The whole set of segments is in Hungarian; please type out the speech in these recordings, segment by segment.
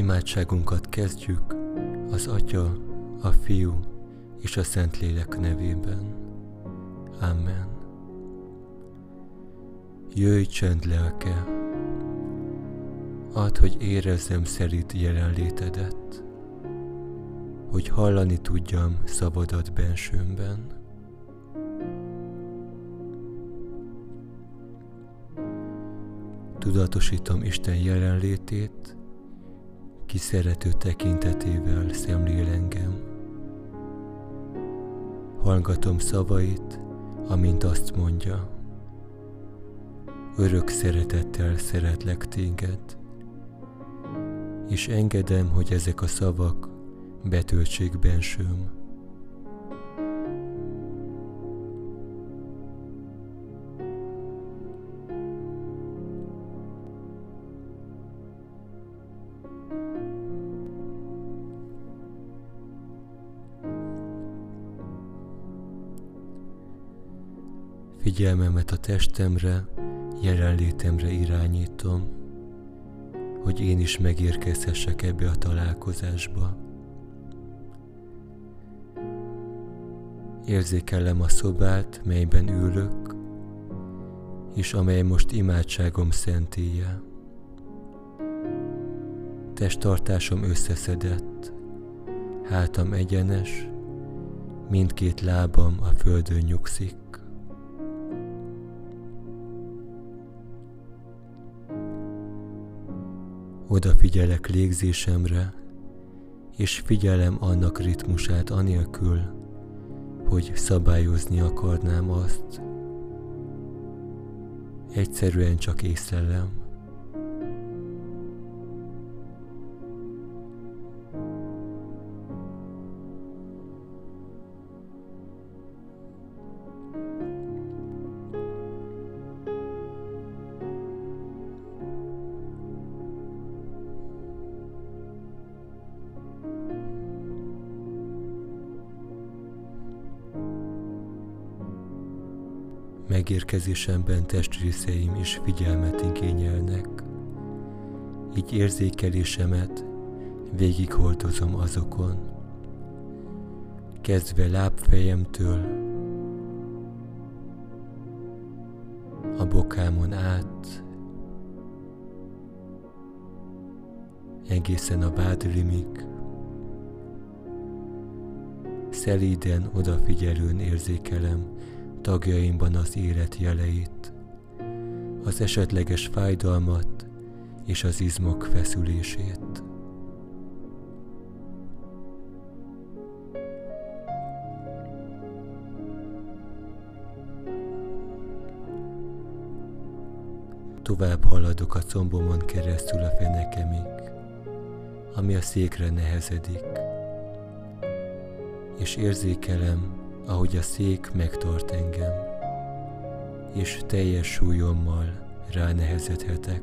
Imádságunkat kezdjük az Atya, a Fiú és a Szentlélek nevében. Amen. Jöjj csend lelke, add, hogy érezzem szerint jelenlétedet, hogy hallani tudjam szabadat bensőmben. Tudatosítom Isten jelenlétét, ki szerető tekintetével szemlél engem. Hallgatom szavait, amint azt mondja. Örök szeretettel szeretlek téged, és engedem, hogy ezek a szavak betöltsék bensőm. Figyelmemet a testemre, jelenlétemre irányítom, hogy én is megérkezhessek ebbe a találkozásba. Érzékelem a szobát, melyben ülök, és amely most imádságom szentélye. Testtartásom összeszedett, hátam egyenes, mindkét lábam a földön nyugszik. Odafigyelek légzésemre, és figyelem annak ritmusát anélkül, hogy szabályozni akarnám azt. Egyszerűen csak észlelem. Megérkezésemben testrészeim is figyelmet igényelnek. Így érzékelésemet végighordozom azokon, kezdve lábfejemtől, a bokámon át, egészen a vádlimig, szelíden, odafigyelőn érzékelem tagjaimban az élet jeleit, az esetleges fájdalmat és az izmok feszülését. Tovább haladok a combomon keresztül a fenekemig, ami a székre nehezedik, és érzékelem, ahogy a szék megtart engem, és teljes súlyommal ránehezedhetek.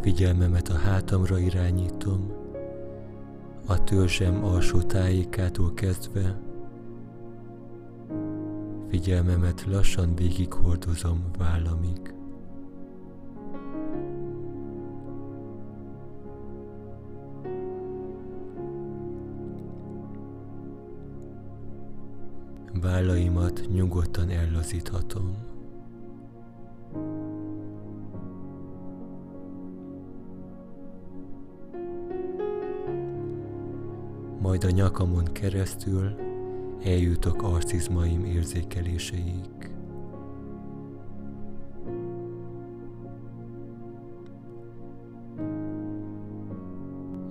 Figyelmemet a hátamra irányítom, a törzsem alsó tájékától kezdve figyelmemet lassan végighordozom vállamig. Vállaimat nyugodtan ellazíthatom. Majd a nyakamon keresztül eljutok arcizmaim érzékeléseig.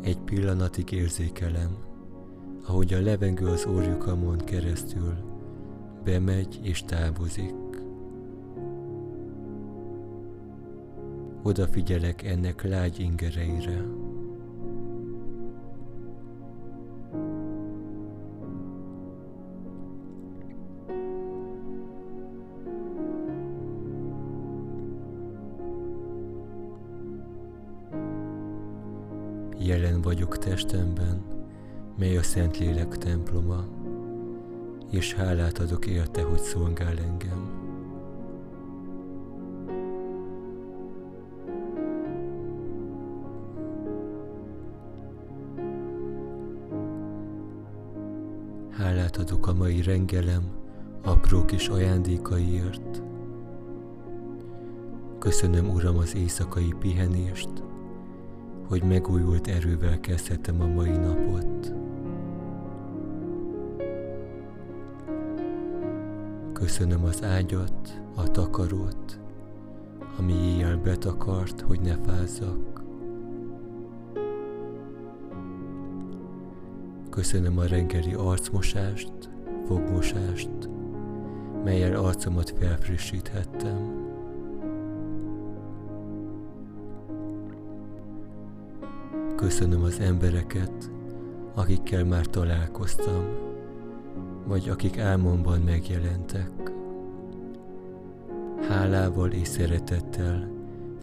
Egy pillanatig érzékelem, ahogy a levegő az orjukamon keresztül bemegy és távozik. Odafigyelek ennek lágy ingereire. Jelen vagyok testemben, mely a Szentlélek temploma, és hálát adok érte, hogy szolgál engem. Hálát adok a mai rengelem apró kis ajándékaiért. Köszönöm, Uram, az éjszakai pihenést, hogy megújult erővel kezdhetem a mai napot. Köszönöm az ágyat, a takarót, ami éjjel betakart, hogy ne fázzak. Köszönöm a reggeli arcmosást, fogmosást, melyel arcomat felfrissíthettem. Köszönöm az embereket, akikkel már találkoztam, vagy akik álmomban megjelentek. Hálával és szeretettel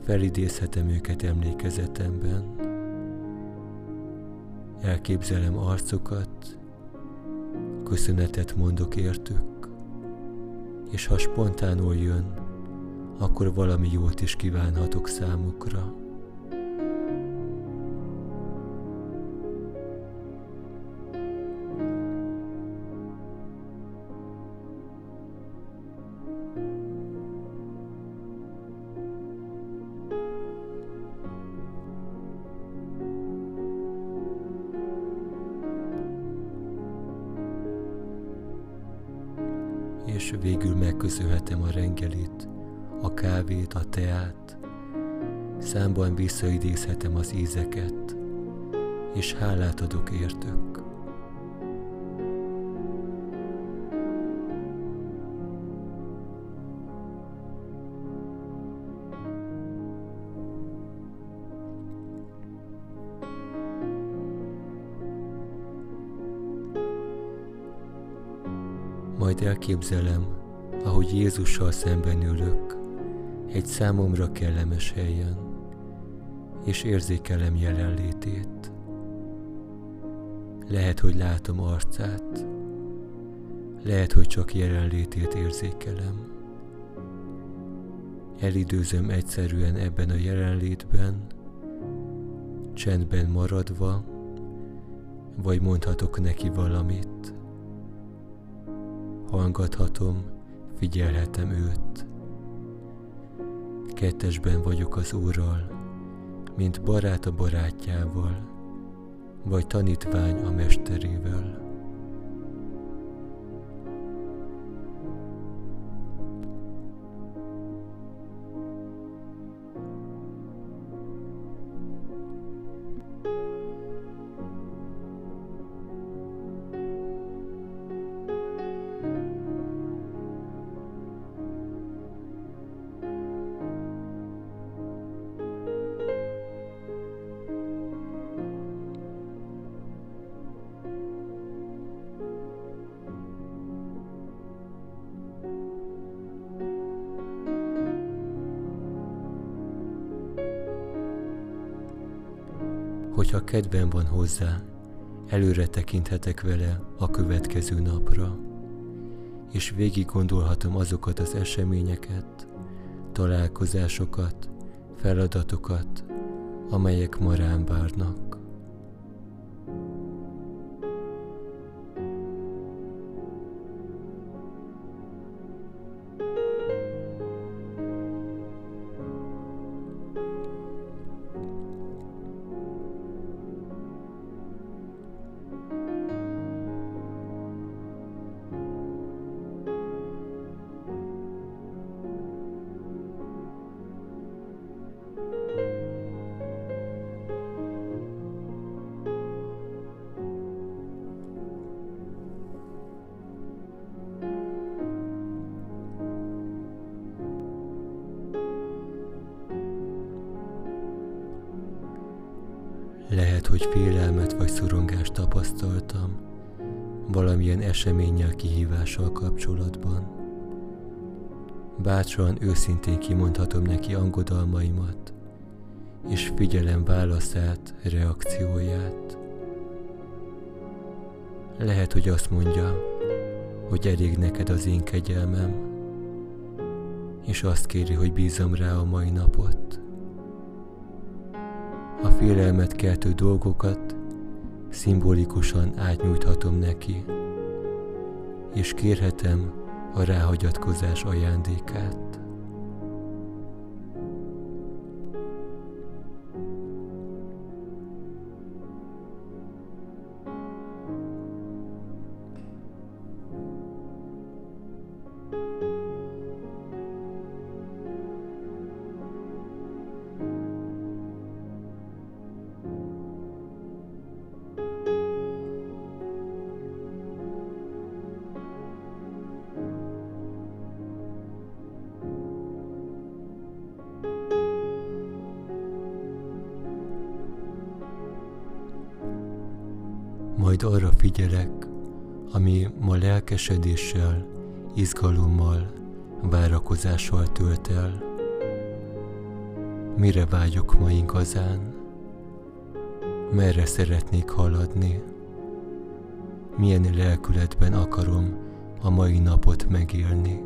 felidézhetem őket emlékezetemben. Elképzelem arcokat, köszönetet mondok értük, és ha spontánul jön, akkor valami jót is kívánhatok számukra. És végül megköszönhetem a rengelit, a kávét, a teát, számban visszaidézhetem az ízeket, és hálát adok értük. Majd elképzelem, ahogy Jézussal szemben ülök, egy számomra kellemes helyen, és érzékelem jelenlétét. Lehet, hogy látom arcát, lehet, hogy csak jelenlétét érzékelem. Elidőzöm egyszerűen ebben a jelenlétben, csendben maradva, vagy mondhatok neki valamit hallgathatom, figyelhetem őt. Kettesben vagyok az Úrral, mint barát a barátjával, vagy tanítvány a mesterével. Hogyha kedvem van hozzá, előre tekinthetek vele a következő napra, és végig gondolhatom azokat az eseményeket, találkozásokat, feladatokat, amelyek ma rám várnak. Hogy félelmet vagy szorongást tapasztaltam valamilyen eseménnyel, kihívással kapcsolatban. Bátran, őszintén kimondhatom neki angodalmaimat, és figyelem válaszát, reakcióját. Lehet, hogy azt mondja, hogy elég neked az én kegyelmem, és azt kéri, hogy bízom rá a mai napot. A félelmet keltő dolgokat szimbolikusan átnyújthatom neki, és kérhetem a ráhagyatkozás ajándékát. Majd arra figyelek, ami ma lelkesedéssel, izgalommal, várakozással tölt el. Mire vágyok ma igazán? Merre szeretnék haladni? Milyen lelkületben akarom a mai napot megélni?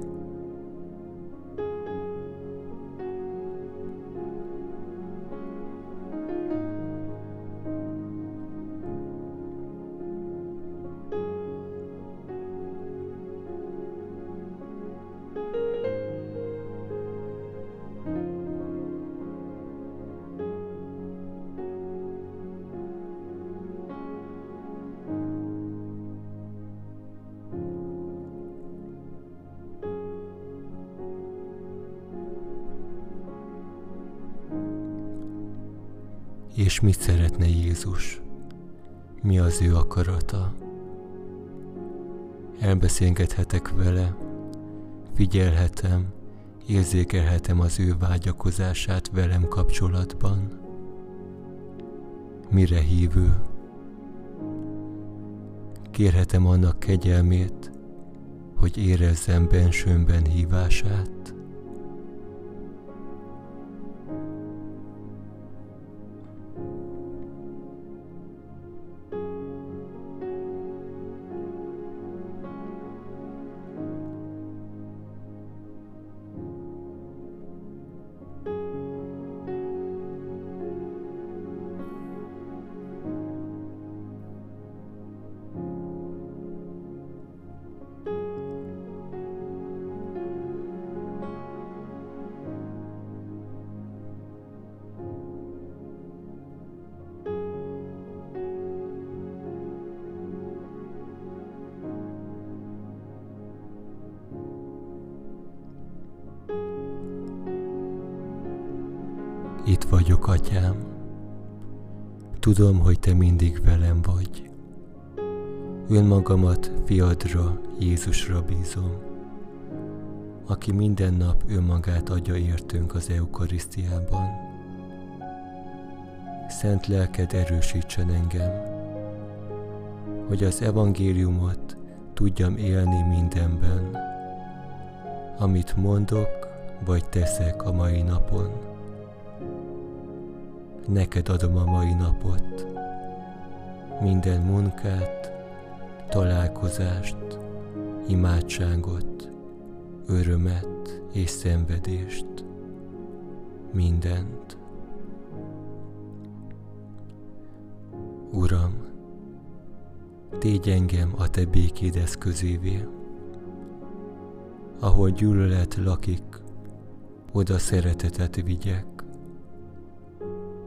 És mit szeretne Jézus? Mi az ő akarata? Elbeszélgethetek vele, figyelhetem, érzékelhetem az ő vágyakozását velem kapcsolatban. Mire hívő? Kérhetem annak kegyelmét, hogy érezzem bensőmben hívását. Atyám. Tudom, hogy te mindig velem vagy. Önmagamat fiadra, Jézusra bízom, aki minden nap önmagát adja értünk az Eukarisztiában. Szent lelked erősítsen engem, hogy az evangéliumot tudjam élni mindenben, amit mondok vagy teszek a mai napon neked adom a mai napot, minden munkát, találkozást, imádságot, örömet és szenvedést, mindent. Uram, tégy engem a Te békéd eszközévé, ahol gyűlölet lakik, oda szeretetet vigyek,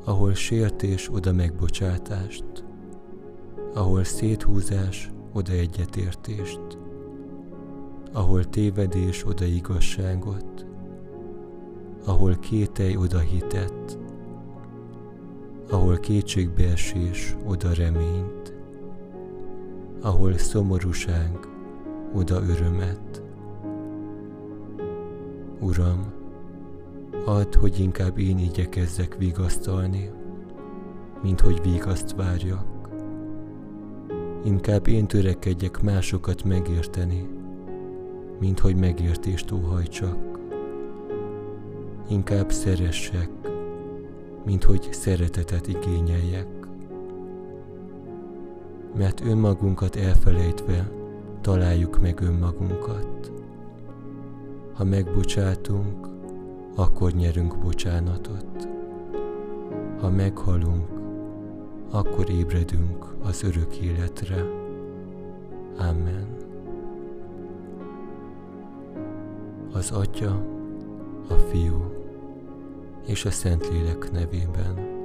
ahol sértés, oda megbocsátást, ahol széthúzás, oda egyetértést, ahol tévedés, oda igazságot, ahol kételj, oda hitet, ahol kétségbeesés, oda reményt, ahol szomorúság, oda örömet. Uram, Add, hogy inkább én igyekezzek vigasztalni, mint hogy vigaszt várjak. Inkább én törekedjek másokat megérteni, mint hogy megértést óhajtsak. Inkább szeressek, mint hogy szeretetet igényeljek. Mert önmagunkat elfelejtve találjuk meg önmagunkat. Ha megbocsátunk, akkor nyerünk bocsánatot. Ha meghalunk, akkor ébredünk az örök életre. Amen. Az Atya, a Fiú és a Szentlélek nevében.